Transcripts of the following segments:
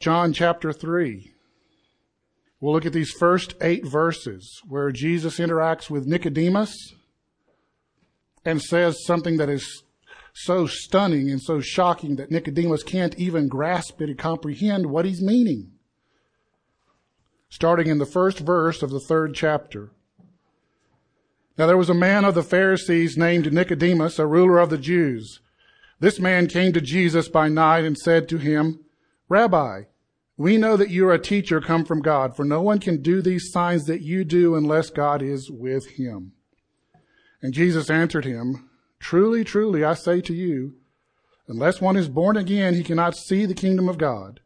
John chapter 3. We'll look at these first eight verses where Jesus interacts with Nicodemus and says something that is so stunning and so shocking that Nicodemus can't even grasp it and comprehend what he's meaning. Starting in the first verse of the third chapter. Now there was a man of the Pharisees named Nicodemus, a ruler of the Jews. This man came to Jesus by night and said to him, Rabbi, we know that you are a teacher come from God, for no one can do these signs that you do unless God is with him. And Jesus answered him, Truly, truly, I say to you, unless one is born again, he cannot see the kingdom of God.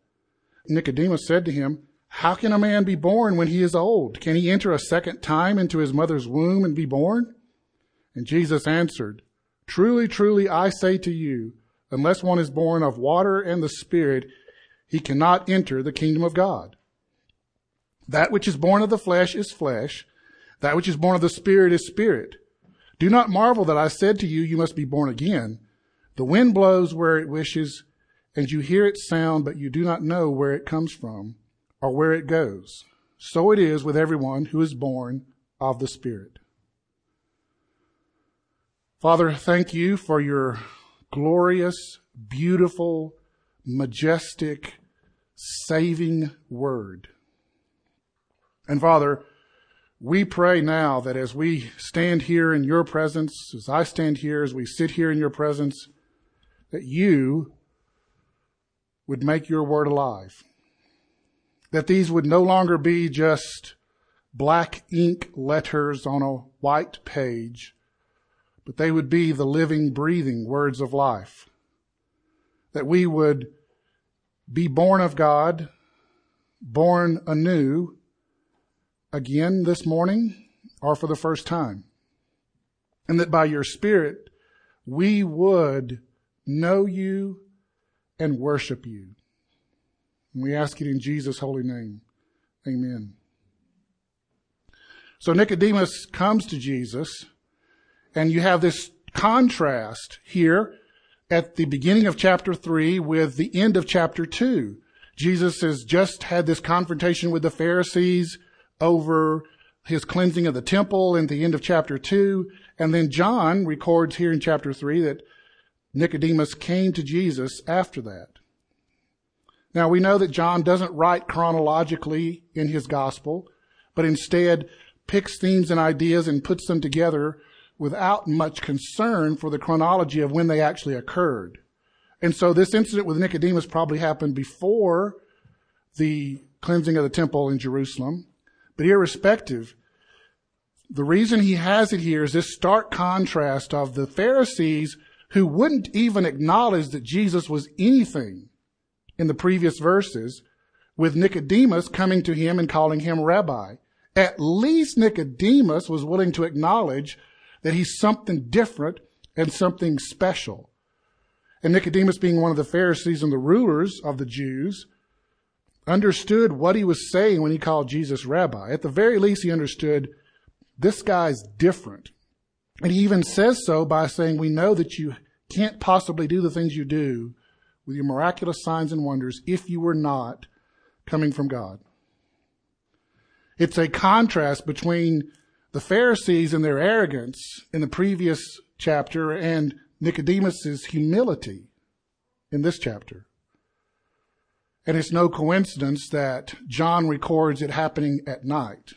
Nicodemus said to him, How can a man be born when he is old? Can he enter a second time into his mother's womb and be born? And Jesus answered, Truly, truly, I say to you, unless one is born of water and the Spirit, he cannot enter the kingdom of God. That which is born of the flesh is flesh. That which is born of the spirit is spirit. Do not marvel that I said to you, you must be born again. The wind blows where it wishes, and you hear its sound, but you do not know where it comes from or where it goes. So it is with everyone who is born of the Spirit. Father, thank you for your glorious, beautiful, majestic, saving word. And Father, we pray now that as we stand here in your presence, as I stand here, as we sit here in your presence, that you would make your word alive. That these would no longer be just black ink letters on a white page, but they would be the living, breathing words of life. That we would be born of God, born anew, again this morning or for the first time. And that by your Spirit, we would know you and worship you. And we ask it in Jesus' holy name. Amen. So Nicodemus comes to Jesus, and you have this contrast here at the beginning of chapter 3 with the end of chapter 2. Jesus has just had this confrontation with the Pharisees over his cleansing of the temple in the end of chapter 2. And then John records here in chapter 3 that Nicodemus came to Jesus after that. Now we know that John doesn't write chronologically in his gospel, but instead picks themes and ideas and puts them together without much concern for the chronology of when they actually occurred. And so this incident with Nicodemus probably happened before the cleansing of the temple in Jerusalem. But irrespective, the reason he has it here is this stark contrast of the Pharisees who wouldn't even acknowledge that Jesus was anything in the previous verses with Nicodemus coming to him and calling him rabbi. At least Nicodemus was willing to acknowledge that he's something different and something special. And Nicodemus, being one of the Pharisees and the rulers of the Jews, understood what he was saying when he called Jesus rabbi. At the very least, he understood this guy's different. And he even says so by saying, We know that you can't possibly do the things you do with your miraculous signs and wonders if you were not coming from God. It's a contrast between the Pharisees and their arrogance in the previous chapter and Nicodemus's humility in this chapter. And it's no coincidence that John records it happening at night.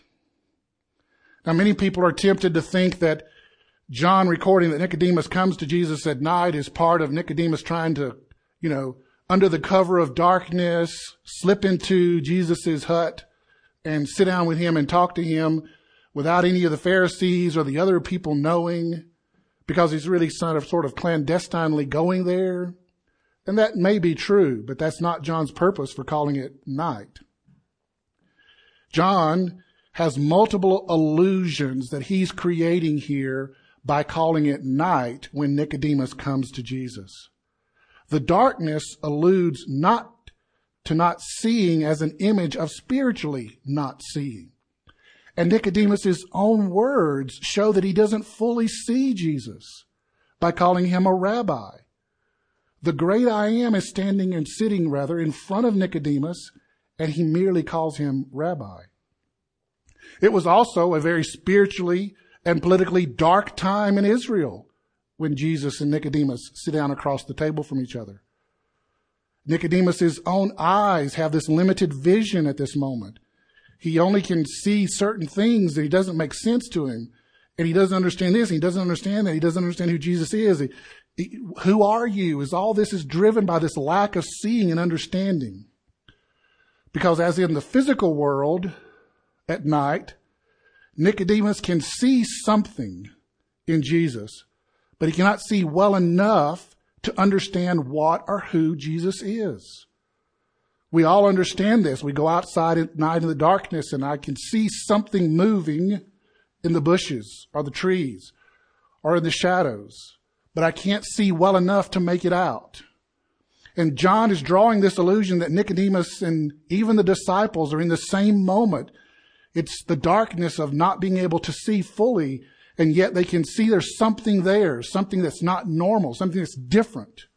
Now, many people are tempted to think that John recording that Nicodemus comes to Jesus at night is part of Nicodemus trying to, you know, under the cover of darkness, slip into Jesus' hut and sit down with him and talk to him without any of the Pharisees or the other people knowing because he's really sort of, sort of clandestinely going there. And that may be true, but that's not John's purpose for calling it night. John has multiple allusions that he's creating here by calling it night when Nicodemus comes to Jesus. The darkness alludes not to not seeing as an image of spiritually not seeing. And Nicodemus's own words show that he doesn't fully see Jesus by calling him a rabbi. The great I am is standing and sitting, rather, in front of Nicodemus, and he merely calls him rabbi. It was also a very spiritually and politically dark time in Israel when Jesus and Nicodemus sit down across the table from each other. Nicodemus's own eyes have this limited vision at this moment. He only can see certain things that he doesn't make sense to him. And he doesn't understand this. he doesn't understand that. He doesn't understand who Jesus is. He, he, who are you? Is all this is driven by this lack of seeing and understanding. Because as in the physical world at night, Nicodemus can see something in Jesus, but he cannot see well enough to understand what or who Jesus is. We all understand this. We go outside at night in the darkness and I can see something moving in the bushes or the trees or in the shadows, but I can't see well enough to make it out. And John is drawing this illusion that Nicodemus and even the disciples are in the same moment. It's the darkness of not being able to see fully, and yet they can see there's something there, something that's not normal, something that's different.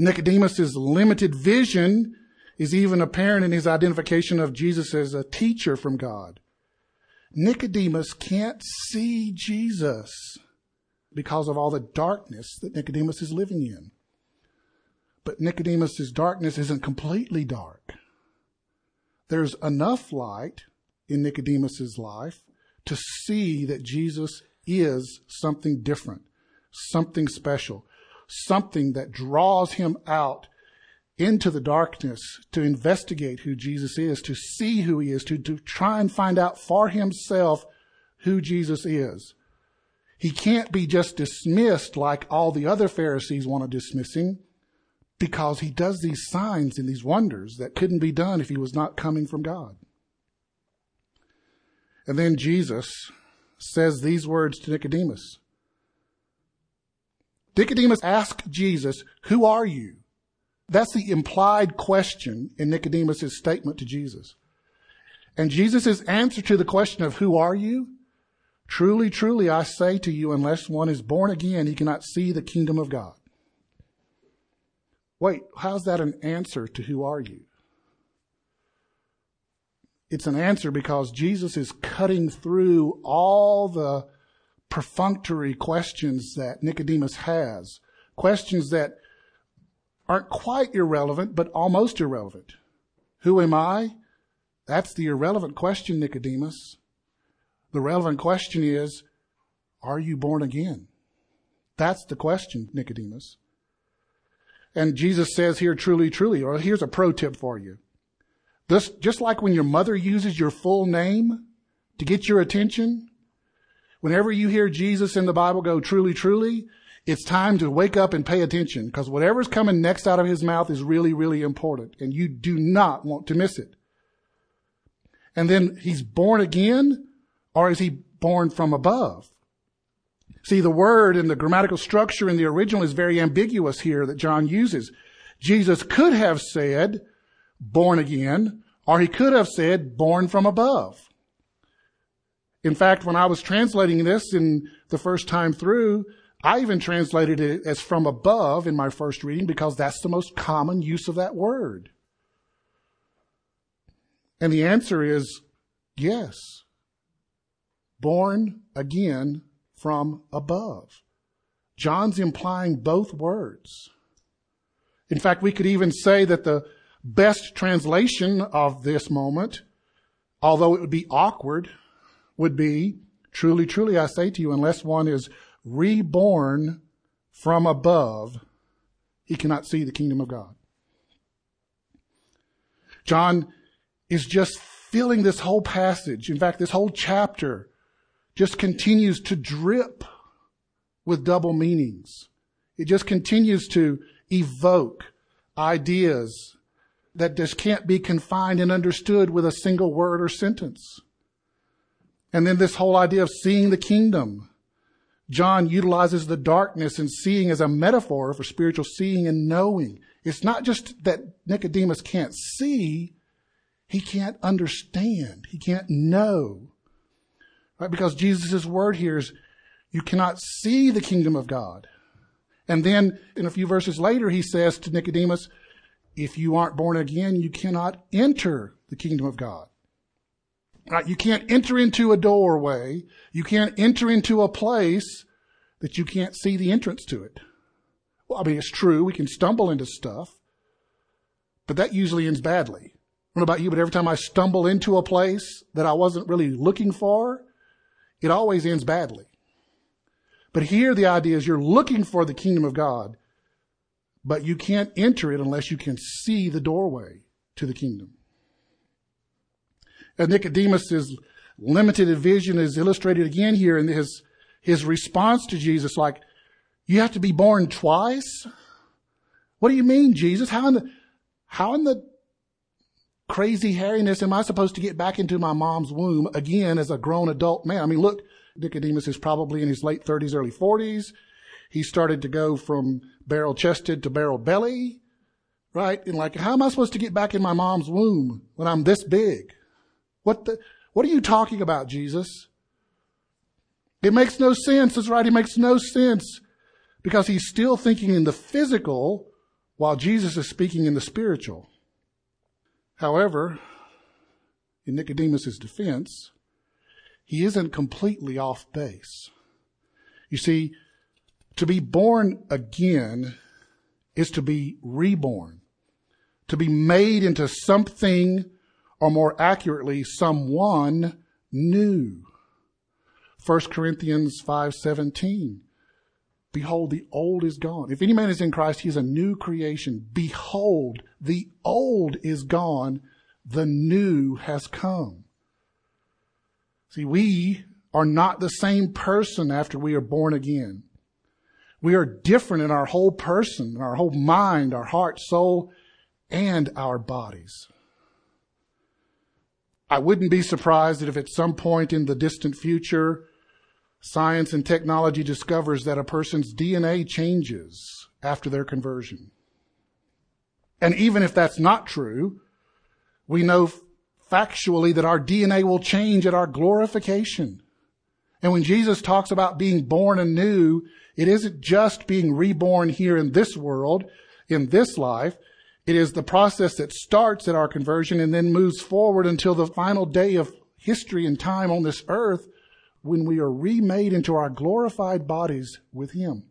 Nicodemus's limited vision is even apparent in his identification of Jesus as a teacher from God. Nicodemus can't see Jesus because of all the darkness that Nicodemus is living in. But Nicodemus's darkness isn't completely dark. There's enough light in Nicodemus's life to see that Jesus is something different, something special, something that draws him out into the darkness to investigate who Jesus is, to see who he is, to, to try and find out for himself who Jesus is. He can't be just dismissed like all the other Pharisees want to dismiss him because he does these signs and these wonders that couldn't be done if he was not coming from God. And then Jesus says these words to Nicodemus. Nicodemus asked Jesus, Who are you? That's the implied question in Nicodemus' statement to Jesus. And Jesus' answer to the question of who are you? Truly, truly, I say to you, unless one is born again, he cannot see the kingdom of God. Wait, how's that an answer to who are you? It's an answer because Jesus is cutting through all the perfunctory questions that Nicodemus has, questions that aren't quite irrelevant, but almost irrelevant. Who am I? That's the irrelevant question, Nicodemus. The relevant question is, are you born again? That's the question, Nicodemus. And Jesus says here, truly, truly, or here's a pro tip for you. This, just like when your mother uses your full name to get your attention, whenever you hear Jesus in the Bible go, truly, truly, it's time to wake up and pay attention because whatever's coming next out of his mouth is really, really important and you do not want to miss it. And then he's born again or is he born from above? See, the word and the grammatical structure in the original is very ambiguous here that John uses. Jesus could have said born again or he could have said born from above. In fact, when I was translating this in the first time through, I even translated it as from above in my first reading because that's the most common use of that word. And the answer is yes. Born again from above. John's implying both words. In fact, we could even say that the best translation of this moment, although it would be awkward, would be, truly, truly, I say to you, unless one is reborn from above, he cannot see the kingdom of God. John is just filling this whole passage. In fact, this whole chapter just continues to drip with double meanings. It just continues to evoke ideas that just can't be confined and understood with a single word or sentence. And then this whole idea of seeing the kingdom. John utilizes the darkness and seeing as a metaphor for spiritual seeing and knowing. It's not just that Nicodemus can't see, he can't understand, he can't know. Right? Because Jesus' word here is, you cannot see the kingdom of God. And then in a few verses later, he says to Nicodemus, if you aren't born again, you cannot enter the kingdom of God. Right? You can't enter into a doorway. You can't enter into a place that you can't see the entrance to it. Well, I mean, it's true. We can stumble into stuff, but that usually ends badly. I don't know about you, but every time I stumble into a place that I wasn't really looking for, it always ends badly. But here the idea is you're looking for the kingdom of God, but you can't enter it unless you can see the doorway to the kingdom. Uh, and Nicodemus's limited vision is illustrated again here in his, his response to Jesus, like, you have to be born twice? What do you mean, Jesus? How in the, how in the crazy hairiness am I supposed to get back into my mom's womb again as a grown adult man? I mean, look, Nicodemus is probably in his late 30s, early 40s. He started to go from barrel chested to barrel belly, right? And like, how am I supposed to get back in my mom's womb when I'm this big? What the, what are you talking about, Jesus? It makes no sense. That's right. It makes no sense because he's still thinking in the physical while Jesus is speaking in the spiritual. However, in Nicodemus's defense, he isn't completely off base. You see, to be born again is to be reborn, to be made into something, or more accurately, someone new. 1 Corinthians 5:17 Behold, the old is gone. If any man is in Christ, he is a new creation. Behold, the old is gone. The new has come. See, we are not the same person after we are born again. We are different in our whole person, in our whole mind, our heart, soul, and our bodies. I wouldn't be surprised if at some point in the distant future, science and technology discovers that a person's DNA changes after their conversion. And even if that's not true, we know factually that our DNA will change at our glorification. And when Jesus talks about being born anew, it isn't just being reborn here in this world, in this life. It is the process that starts at our conversion and then moves forward until the final day of history and time on this earth when we are remade into our glorified bodies with Him.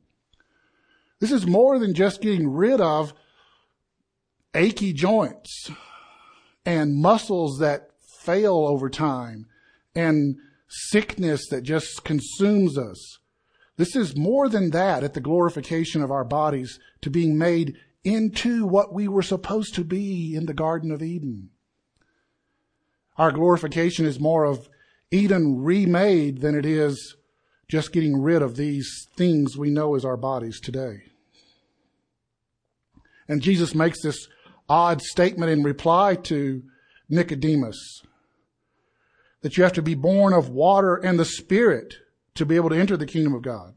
This is more than just getting rid of achy joints and muscles that fail over time and sickness that just consumes us. This is more than that at the glorification of our bodies to being made into what we were supposed to be in the Garden of Eden. Our glorification is more of Eden remade than it is just getting rid of these things we know as our bodies today. And Jesus makes this odd statement in reply to Nicodemus that you have to be born of water and the Spirit to be able to enter the kingdom of God.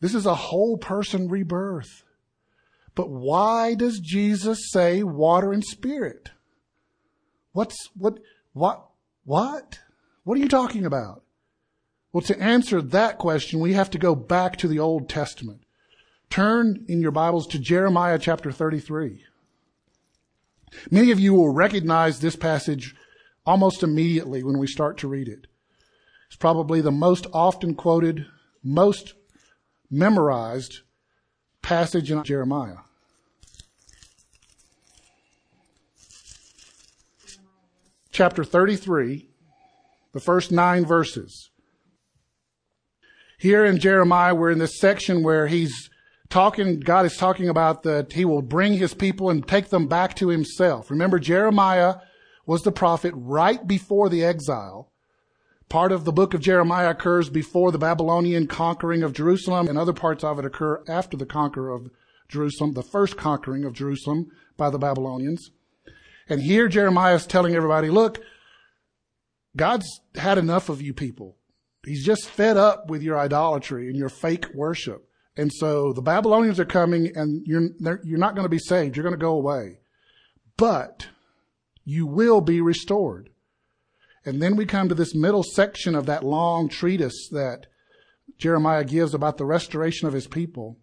This is a whole person rebirth. But why does Jesus say water and spirit? What's, what, what, what? What are you talking about? Well, to answer that question, we have to go back to the Old Testament. Turn in your Bibles to Jeremiah chapter 33. Many of you will recognize this passage almost immediately when we start to read it. It's probably the most often quoted, most memorized passage in Jeremiah. Chapter 33, the first nine verses. Here in Jeremiah, we're in this section where he's talking, God is talking about that he will bring his people and take them back to himself. Remember, Jeremiah was the prophet right before the exile. Part of the book of Jeremiah occurs before the Babylonian conquering of Jerusalem, and other parts of it occur after the conquer of Jerusalem, the first conquering of Jerusalem by the Babylonians. And here Jeremiah is telling everybody, look, God's had enough of you people. He's just fed up with your idolatry and your fake worship. And so the Babylonians are coming and you're, you're not going to be saved. You're going to go away. But you will be restored. And then we come to this middle section of that long treatise that Jeremiah gives about the restoration of his people.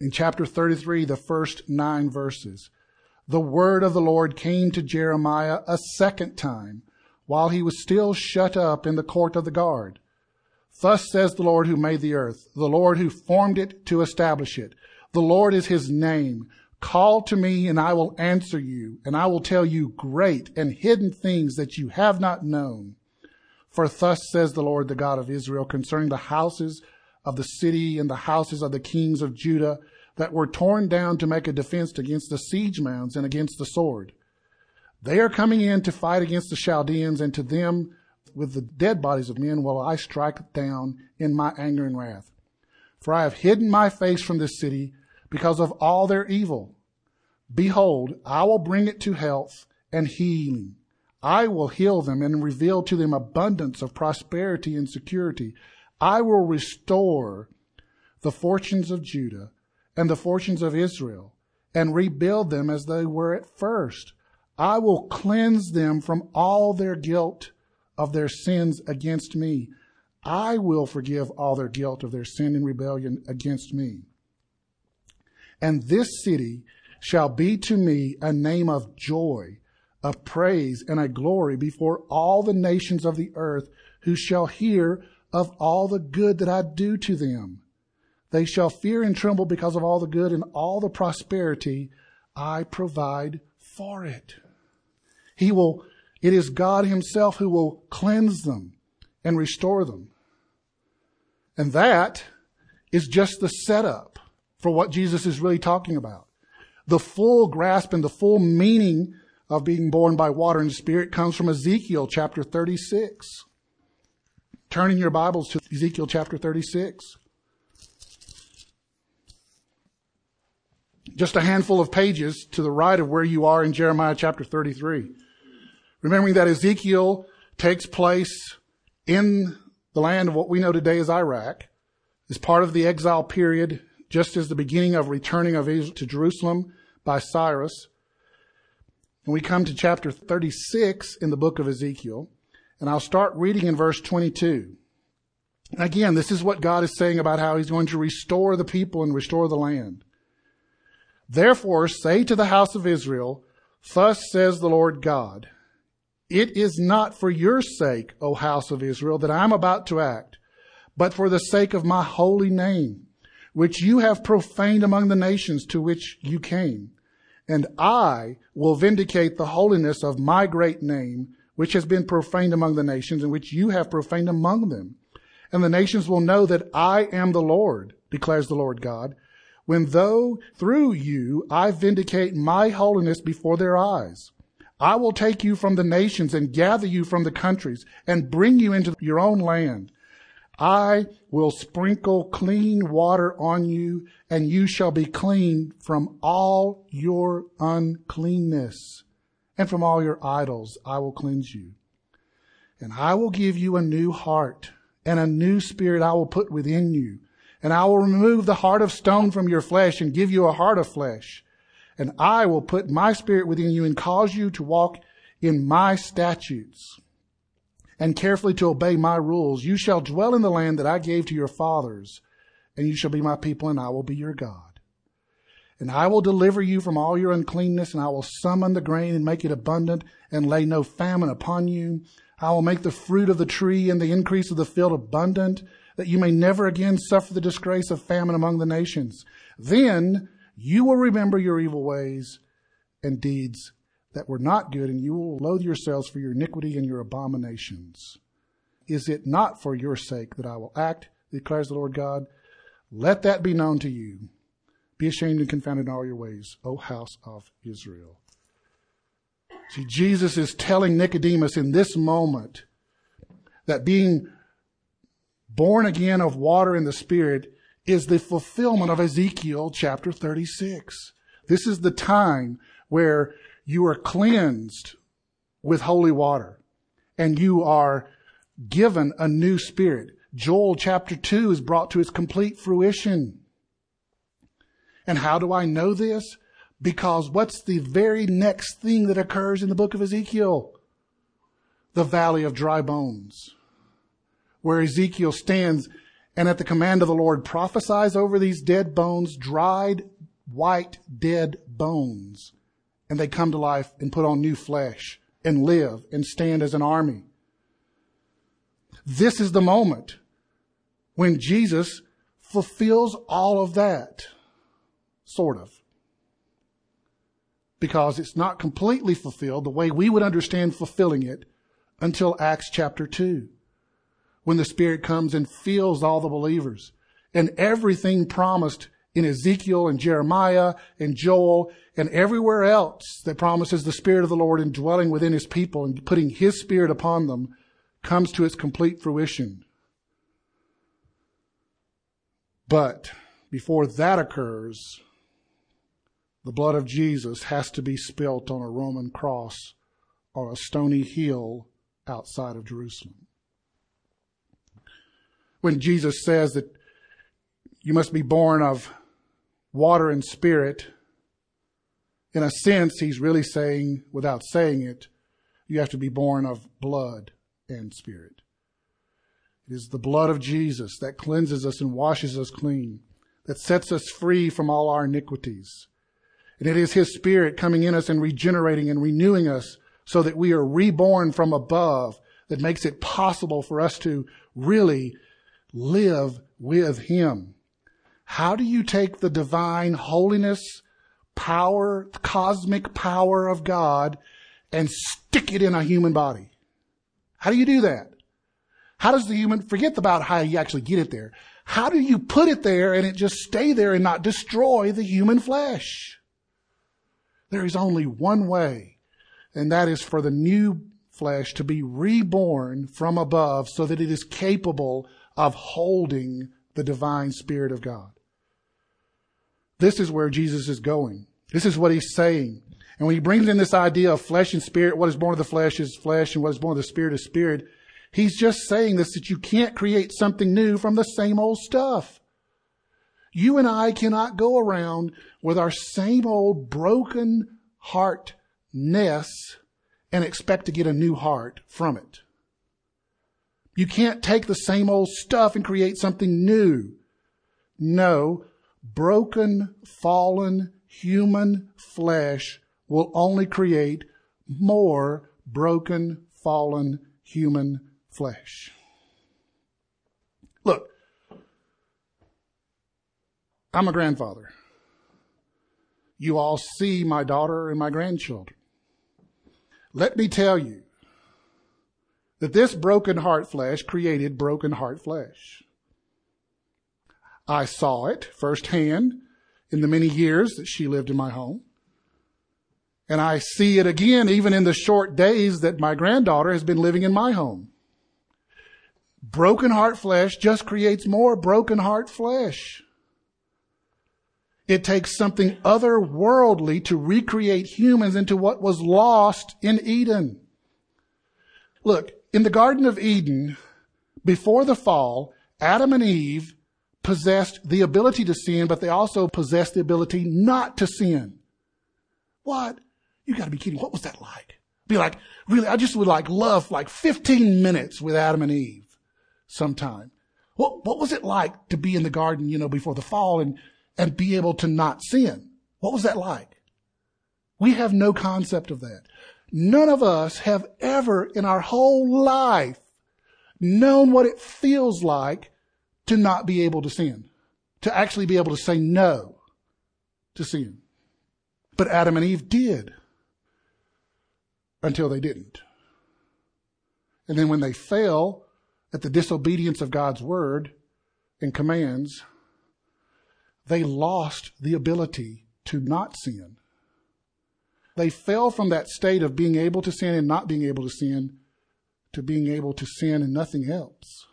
In chapter 33, the first nine verses, the word of the Lord came to Jeremiah a second time while he was still shut up in the court of the guard. Thus says the Lord who made the earth, the Lord who formed it to establish it. The Lord is his name. Call to me and I will answer you, and I will tell you great and hidden things that you have not known. For thus says the Lord, the God of Israel, concerning the houses of the city and the houses of the kings of Judah that were torn down to make a defense against the siege mounds and against the sword. They are coming in to fight against the Chaldeans, and to them with the dead bodies of men will I strike down in my anger and wrath. For I have hidden my face from this city because of all their evil. Behold, I will bring it to health and healing I will heal them and reveal to them abundance of prosperity and security. I will restore the fortunes of Judah and the fortunes of Israel and rebuild them as they were at first. I will cleanse them from all their guilt of their sins against me. I will forgive all their guilt of their sin and rebellion against me. And this city shall be to me a name of joy of praise and a glory before all the nations of the earth who shall hear of all the good that I do to them. They shall fear and tremble because of all the good and all the prosperity I provide for it. He will, it is God himself who will cleanse them and restore them. And that is just the setup for what Jesus is really talking about. The full grasp and the full meaning of being born by water and spirit comes from Ezekiel chapter 36. Turning your Bibles to Ezekiel chapter 36. Just a handful of pages to the right of where you are in Jeremiah chapter 33. Remembering that Ezekiel takes place in the land of what we know today as Iraq, is part of the exile period, just as the beginning of returning of Israel to Jerusalem by Cyrus. And we come to chapter 36 in the book of Ezekiel, and I'll start reading in verse 22. Again, this is what God is saying about how he's going to restore the people and restore the land. Therefore, say to the house of Israel, Thus says the Lord God, It is not for your sake, O house of Israel, that I am about to act, but for the sake of my holy name, which you have profaned among the nations to which you came and I will vindicate the holiness of my great name, which has been profaned among the nations, and which you have profaned among them. And the nations will know that I am the Lord, declares the Lord God, when though through you I vindicate my holiness before their eyes. I will take you from the nations and gather you from the countries and bring you into your own land. I will sprinkle clean water on you, and you shall be clean from all your uncleanness. And from all your idols I will cleanse you. And I will give you a new heart, and a new spirit I will put within you. And I will remove the heart of stone from your flesh and give you a heart of flesh. And I will put my spirit within you and cause you to walk in my statutes and carefully to obey my rules. You shall dwell in the land that I gave to your fathers, and you shall be my people, and I will be your God. And I will deliver you from all your uncleanness, and I will summon the grain and make it abundant, and lay no famine upon you. I will make the fruit of the tree and the increase of the field abundant, that you may never again suffer the disgrace of famine among the nations. Then you will remember your evil ways and deeds that were not good, and you will loathe yourselves for your iniquity and your abominations. Is it not for your sake that I will act, declares the Lord God? Let that be known to you. Be ashamed and confounded in all your ways, O house of Israel. See, Jesus is telling Nicodemus in this moment that being born again of water and the Spirit is the fulfillment of Ezekiel chapter 36. This is the time where you are cleansed with holy water and you are given a new spirit. Joel chapter 2 is brought to its complete fruition. And how do I know this? Because what's the very next thing that occurs in the book of Ezekiel? The valley of dry bones, where Ezekiel stands and at the command of the Lord prophesies over these dead bones, dried, white, dead bones. And they come to life and put on new flesh and live and stand as an army. This is the moment when Jesus fulfills all of that. Sort of. Because it's not completely fulfilled the way we would understand fulfilling it until Acts chapter 2 when the Spirit comes and fills all the believers. And everything promised in Ezekiel and Jeremiah and Joel and everywhere else that promises the Spirit of the Lord indwelling within His people and putting His Spirit upon them comes to its complete fruition. But before that occurs, the blood of Jesus has to be spilt on a Roman cross or a stony hill outside of Jerusalem when Jesus says that you must be born of water and spirit, in a sense, he's really saying, without saying it, you have to be born of blood and spirit. It is the blood of Jesus that cleanses us and washes us clean, that sets us free from all our iniquities. And it is His Spirit coming in us and regenerating and renewing us so that we are reborn from above that makes it possible for us to really live with Him. How do you take the divine holiness, power, cosmic power of God and stick it in a human body? How do you do that? How does the human, forget about how you actually get it there. How do you put it there and it just stay there and not destroy the human flesh? There is only one way, and that is for the new flesh to be reborn from above so that it is capable of holding the divine Spirit of God. This is where Jesus is going. This is what he's saying. And when he brings in this idea of flesh and spirit, what is born of the flesh is flesh, and what is born of the spirit is spirit, he's just saying this that you can't create something new from the same old stuff. You and I cannot go around with our same old broken heartness and expect to get a new heart from it. You can't take the same old stuff and create something new. No, broken, fallen, human flesh will only create more broken, fallen, human flesh. Look, I'm a grandfather. You all see my daughter and my grandchildren. Let me tell you, that this broken heart flesh created broken heart flesh. I saw it firsthand in the many years that she lived in my home. And I see it again even in the short days that my granddaughter has been living in my home. Broken heart flesh just creates more broken heart flesh. It takes something otherworldly to recreate humans into what was lost in Eden. Look, in the Garden of Eden, before the fall, Adam and Eve possessed the ability to sin, but they also possessed the ability not to sin. What? You gotta be kidding. What was that like? Be like, really, I just would like love like 15 minutes with Adam and Eve sometime. What, what was it like to be in the garden, you know, before the fall and, and be able to not sin? What was that like? We have no concept of that. None of us have ever in our whole life known what it feels like to not be able to sin, to actually be able to say no to sin. But Adam and Eve did until they didn't. And then when they fell at the disobedience of God's word and commands, they lost the ability to not sin. They fell from that state of being able to sin and not being able to sin to being able to sin and nothing else.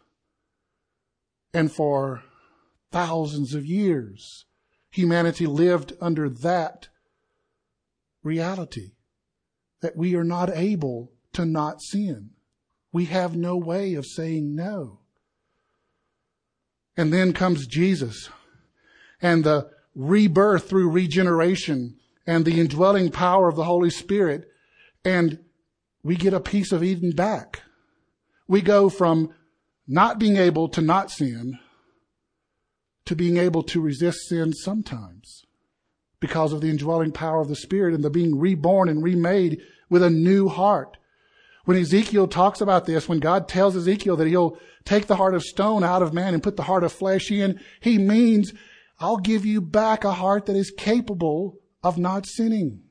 And for thousands of years, humanity lived under that reality that we are not able to not sin. We have no way of saying no. And then comes Jesus and the rebirth through regeneration and the indwelling power of the Holy Spirit, and we get a piece of Eden back. We go from not being able to not sin to being able to resist sin sometimes because of the indwelling power of the Spirit and the being reborn and remade with a new heart. When Ezekiel talks about this, when God tells Ezekiel that he'll take the heart of stone out of man and put the heart of flesh in, he means, I'll give you back a heart that is capable of not sinning.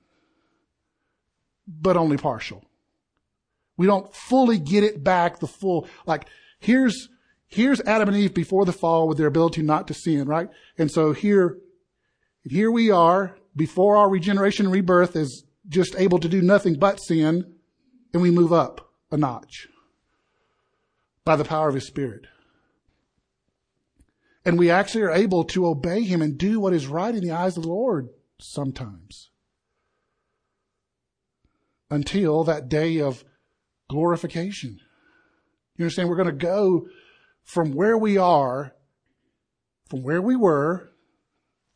But only partial. We don't fully get it back the full, like, here's, here's Adam and Eve before the fall with their ability not to sin, right? And so here, here we are before our regeneration and rebirth is just able to do nothing but sin and we move up a notch by the power of his spirit. And we actually are able to obey him and do what is right in the eyes of the Lord sometimes. Until that day of glorification. You understand? We're going to go from where we are, from where we were,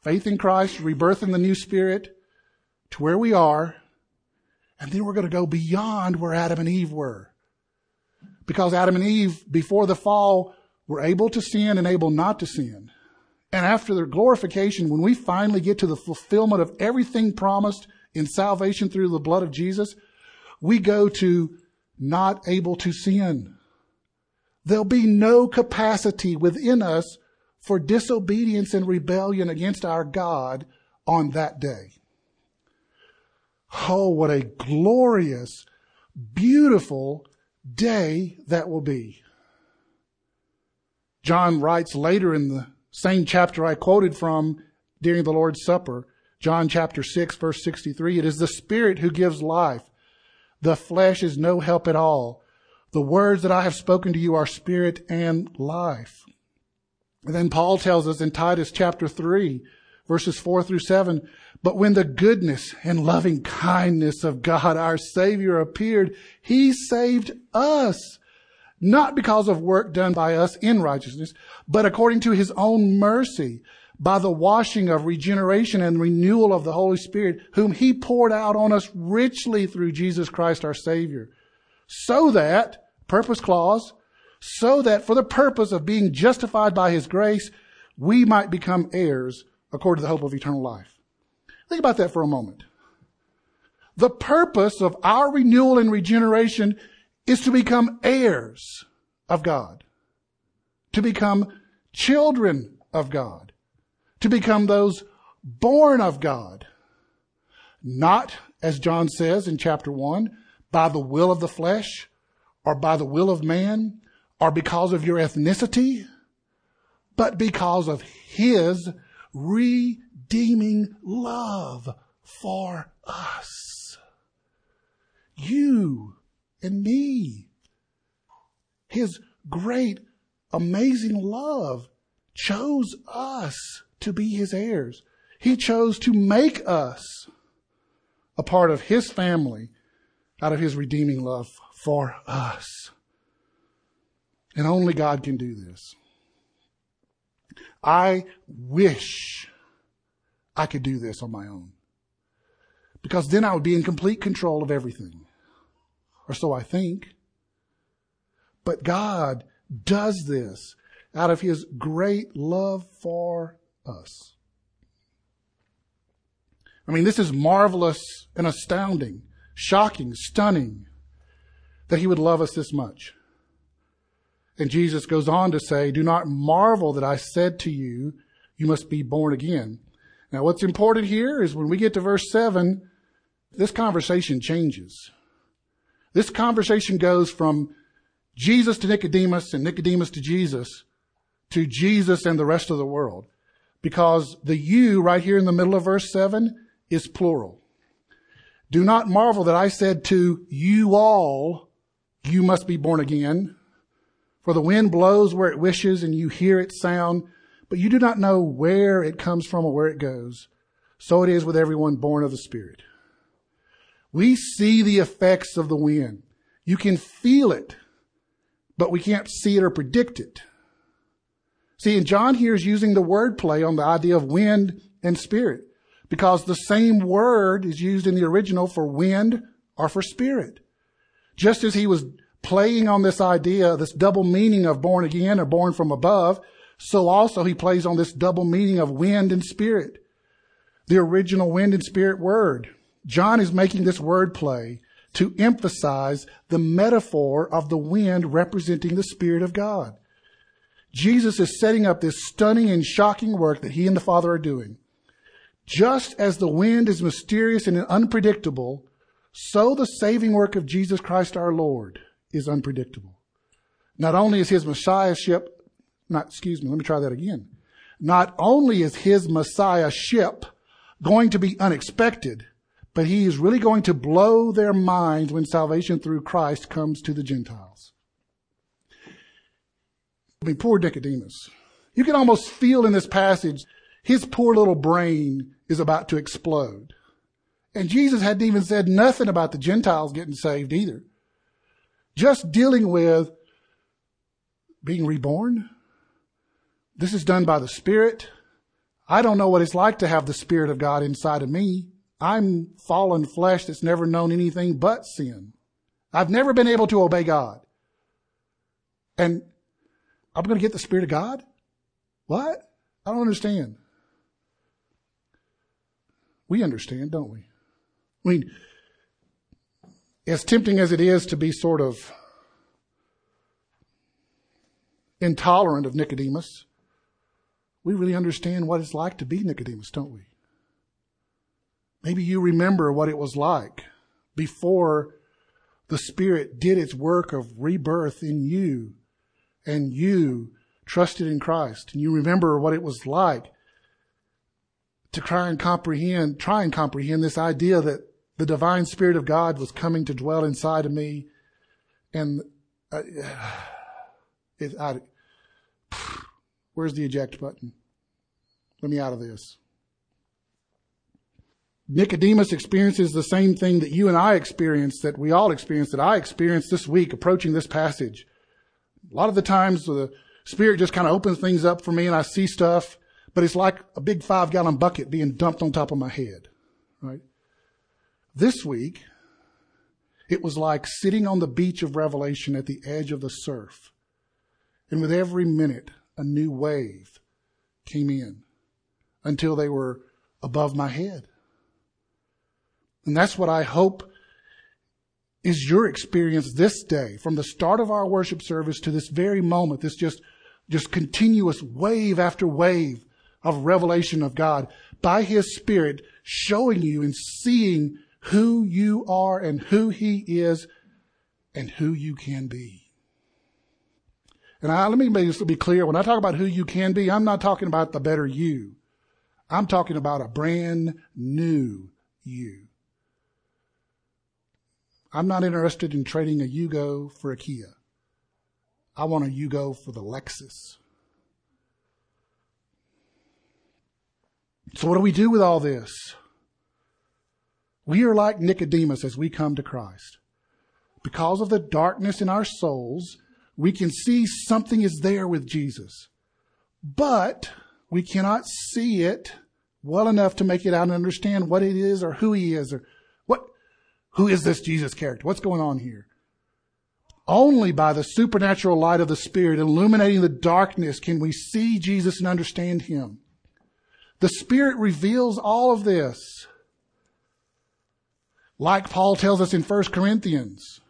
faith in Christ, rebirth in the new spirit, to where we are, and then we're going to go beyond where Adam and Eve were. Because Adam and Eve, before the fall, were able to sin and able not to sin. And after their glorification, when we finally get to the fulfillment of everything promised in salvation through the blood of Jesus, we go to not able to sin. There'll be no capacity within us for disobedience and rebellion against our God on that day. Oh, what a glorious, beautiful day that will be. John writes later in the same chapter I quoted from during the Lord's Supper, John chapter 6 verse 63, it is the Spirit who gives life. The flesh is no help at all. The words that I have spoken to you are spirit and life. And then Paul tells us in Titus chapter 3, verses 4 through 7, but when the goodness and loving kindness of God, our Savior, appeared, He saved us. Not because of work done by us in righteousness, but according to His own mercy, by the washing of regeneration and renewal of the Holy Spirit, whom He poured out on us richly through Jesus Christ our Savior. So that, purpose clause, so that for the purpose of being justified by His grace, we might become heirs according to the hope of eternal life. Think about that for a moment. The purpose of our renewal and regeneration is to become heirs of God, to become children of God, to become those born of God. Not, as John says in chapter 1, by the will of the flesh or by the will of man or because of your ethnicity, but because of His redeeming love for us. You and me. His great, amazing love chose us to be his heirs. He chose to make us a part of his family out of his redeeming love for us. And only God can do this. I wish I could do this on my own. Because then I would be in complete control of everything. Or so I think. But God does this out of His great love for us. I mean, this is marvelous and astounding, shocking, stunning that He would love us this much. And Jesus goes on to say, Do not marvel that I said to you, you must be born again. Now, what's important here is when we get to verse 7, this conversation changes. This conversation goes from Jesus to Nicodemus and Nicodemus to Jesus to Jesus and the rest of the world. Because the you right here in the middle of verse 7 is plural. Do not marvel that I said to you all, you must be born again. For the wind blows where it wishes and you hear its sound, but you do not know where it comes from or where it goes. So it is with everyone born of the Spirit. We see the effects of the wind. You can feel it, but we can't see it or predict it. See, and John here is using the word play on the idea of wind and spirit because the same word is used in the original for wind or for spirit. Just as he was playing on this idea, this double meaning of born again or born from above, so also he plays on this double meaning of wind and spirit. The original wind and spirit word. John is making this word play to emphasize the metaphor of the wind representing the Spirit of God. Jesus is setting up this stunning and shocking work that he and the Father are doing. Just as the wind is mysterious and unpredictable, so the saving work of Jesus Christ our Lord is unpredictable. Not only is his messiahship, not, excuse me, let me try that again. Not only is his messiahship going to be unexpected, but he is really going to blow their minds when salvation through Christ comes to the Gentiles. I mean, poor Nicodemus. You can almost feel in this passage, his poor little brain is about to explode. And Jesus hadn't even said nothing about the Gentiles getting saved either. Just dealing with being reborn. This is done by the Spirit. I don't know what it's like to have the Spirit of God inside of me. I'm fallen flesh that's never known anything but sin. I've never been able to obey God. And I'm going to get the Spirit of God? What? I don't understand. We understand, don't we? I mean, as tempting as it is to be sort of intolerant of Nicodemus, we really understand what it's like to be Nicodemus, don't we? Maybe you remember what it was like before the Spirit did its work of rebirth in you and you trusted in Christ. And you remember what it was like to try and comprehend, try and comprehend this idea that the divine Spirit of God was coming to dwell inside of me. And uh, it, I, where's the eject button? Let me out of this. Nicodemus experiences the same thing that you and I experience, that we all experience, that I experienced this week approaching this passage. A lot of the times the Spirit just kind of opens things up for me and I see stuff, but it's like a big five gallon bucket being dumped on top of my head, right? This week, it was like sitting on the beach of Revelation at the edge of the surf. And with every minute, a new wave came in until they were above my head. And that's what I hope is your experience this day from the start of our worship service to this very moment, this just, just continuous wave after wave of revelation of God by His Spirit showing you and seeing who you are and who He is and who you can be. And I, let me just be clear. When I talk about who you can be, I'm not talking about the better you. I'm talking about a brand new you. I'm not interested in trading a Yugo for a Kia. I want a Yugo for the Lexus. So what do we do with all this? We are like Nicodemus as we come to Christ. Because of the darkness in our souls, we can see something is there with Jesus. But we cannot see it well enough to make it out and understand what it is or who he is or who is this Jesus character? What's going on here? Only by the supernatural light of the Spirit illuminating the darkness can we see Jesus and understand Him. The Spirit reveals all of this. Like Paul tells us in 1 Corinthians,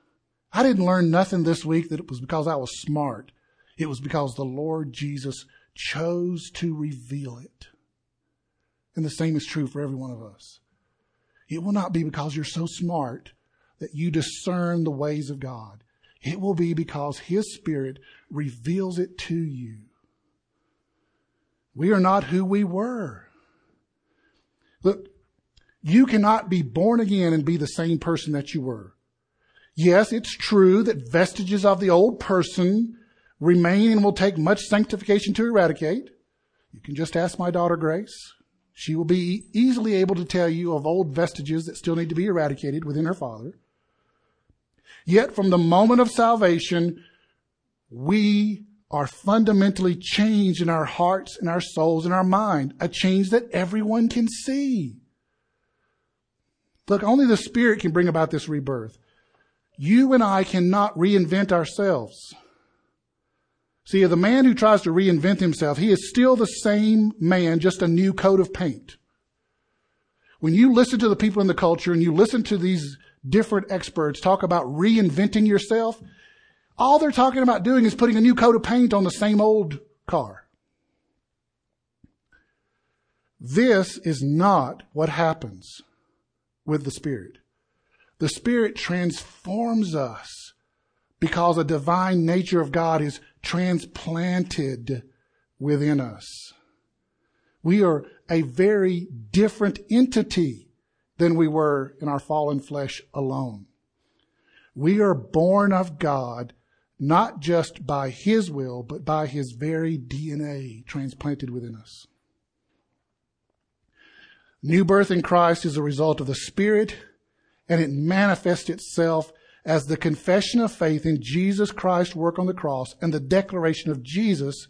I didn't learn nothing this week that it was because I was smart. It was because the Lord Jesus chose to reveal it. And the same is true for every one of us. It will not be because you're so smart that you discern the ways of God. It will be because His Spirit reveals it to you. We are not who we were. Look, you cannot be born again and be the same person that you were. Yes, it's true that vestiges of the old person remain and will take much sanctification to eradicate. You can just ask my daughter Grace. She will be easily able to tell you of old vestiges that still need to be eradicated within her father. Yet from the moment of salvation, we are fundamentally changed in our hearts and our souls and our mind, a change that everyone can see. Look, only the Spirit can bring about this rebirth. You and I cannot reinvent ourselves. See, the man who tries to reinvent himself, he is still the same man, just a new coat of paint. When you listen to the people in the culture and you listen to these different experts talk about reinventing yourself, all they're talking about doing is putting a new coat of paint on the same old car. This is not what happens with the Spirit. The Spirit transforms us because a divine nature of God is transplanted within us. We are a very different entity than we were in our fallen flesh alone. We are born of God not just by His will, but by His very DNA transplanted within us. New birth in Christ is a result of the Spirit, and it manifests itself as the confession of faith in Jesus Christ's work on the cross and the declaration of Jesus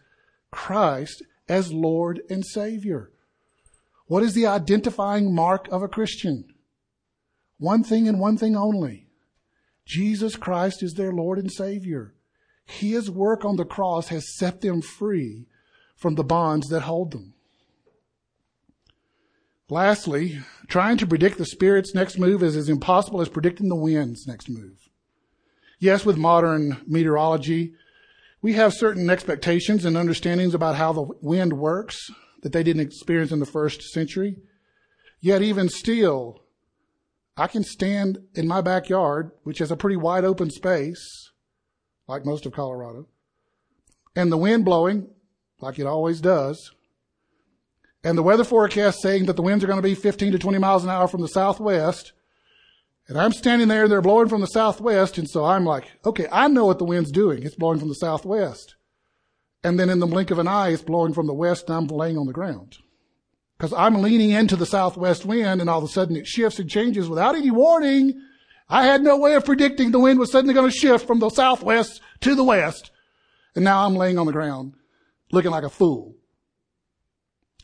Christ as Lord and Savior. What is the identifying mark of a Christian? One thing and one thing only. Jesus Christ is their Lord and Savior. His work on the cross has set them free from the bonds that hold them. Lastly, trying to predict the Spirit's next move is as impossible as predicting the wind's next move. Yes, with modern meteorology, we have certain expectations and understandings about how the wind works that they didn't experience in the first century. Yet even still, I can stand in my backyard, which is a pretty wide open space, like most of Colorado, and the wind blowing, like it always does, and the weather forecast saying that the winds are going to be 15 to 20 miles an hour from the southwest, and I'm standing there, and they're blowing from the southwest, and so I'm like, okay, I know what the wind's doing. It's blowing from the southwest. And then in the blink of an eye, it's blowing from the west, and I'm laying on the ground. Because I'm leaning into the southwest wind, and all of a sudden it shifts and changes without any warning. I had no way of predicting the wind was suddenly going to shift from the southwest to the west. And now I'm laying on the ground, looking like a fool.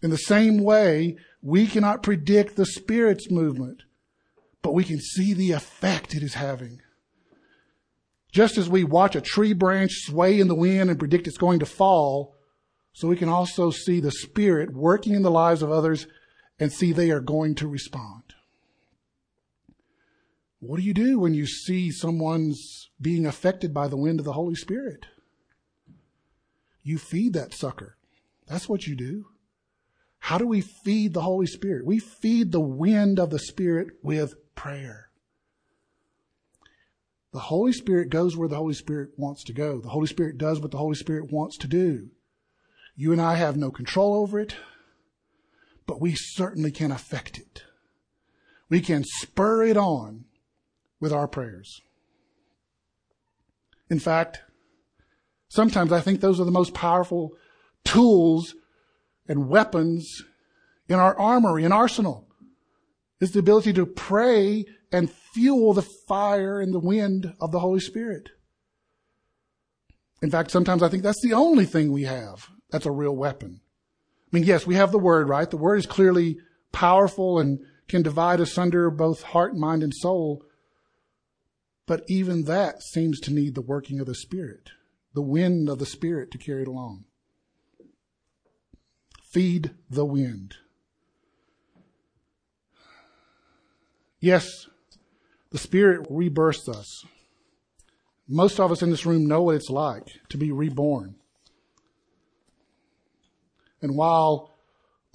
In the same way, we cannot predict the Spirit's movement but we can see the effect it is having. Just as we watch a tree branch sway in the wind and predict it's going to fall, so we can also see the Spirit working in the lives of others and see they are going to respond. What do you do when you see someone's being affected by the wind of the Holy Spirit? You feed that sucker. That's what you do. How do we feed the Holy Spirit? We feed the wind of the Spirit with prayer. The Holy Spirit goes where the Holy Spirit wants to go. The Holy Spirit does what the Holy Spirit wants to do. You and I have no control over it, but we certainly can affect it. We can spur it on with our prayers. In fact, sometimes I think those are the most powerful tools and weapons in our armory and arsenal is the ability to pray and fuel the fire and the wind of the Holy Spirit. In fact, sometimes I think that's the only thing we have that's a real weapon. I mean, yes, we have the Word, right? The Word is clearly powerful and can divide asunder both heart, mind, and soul. But even that seems to need the working of the Spirit, the wind of the Spirit to carry it along. Feed the wind. Yes, the Spirit rebirths us. Most of us in this room know what it's like to be reborn. And while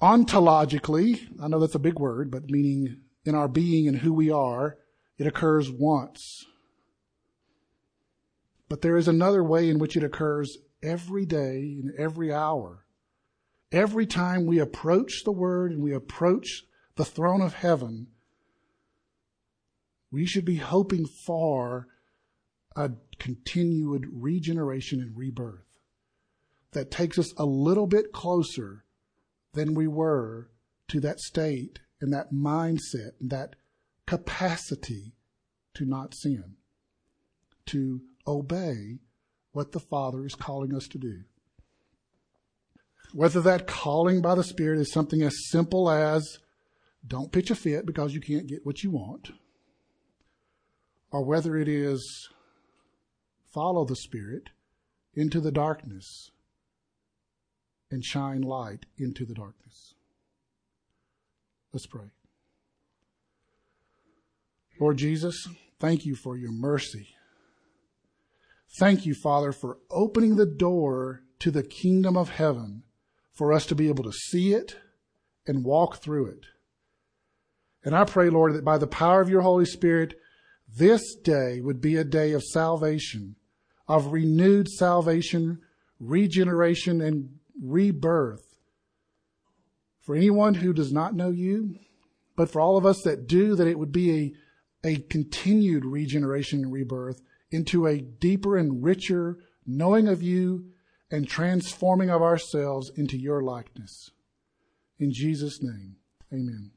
ontologically, I know that's a big word, but meaning in our being and who we are, it occurs once. But there is another way in which it occurs every day and every hour. Every time we approach the Word and we approach the throne of heaven, we should be hoping for a continued regeneration and rebirth that takes us a little bit closer than we were to that state and that mindset and that capacity to not sin, to obey what the Father is calling us to do. Whether that calling by the Spirit is something as simple as don't pitch a fit because you can't get what you want or whether it is follow the Spirit into the darkness and shine light into the darkness. Let's pray. Lord Jesus, thank you for your mercy. Thank you, Father, for opening the door to the kingdom of heaven for us to be able to see it and walk through it. And I pray, Lord, that by the power of your Holy Spirit, this day would be a day of salvation, of renewed salvation, regeneration, and rebirth. For anyone who does not know you, but for all of us that do, that it would be a, a continued regeneration and rebirth into a deeper and richer knowing of you and transforming of ourselves into your likeness. In Jesus' name, amen.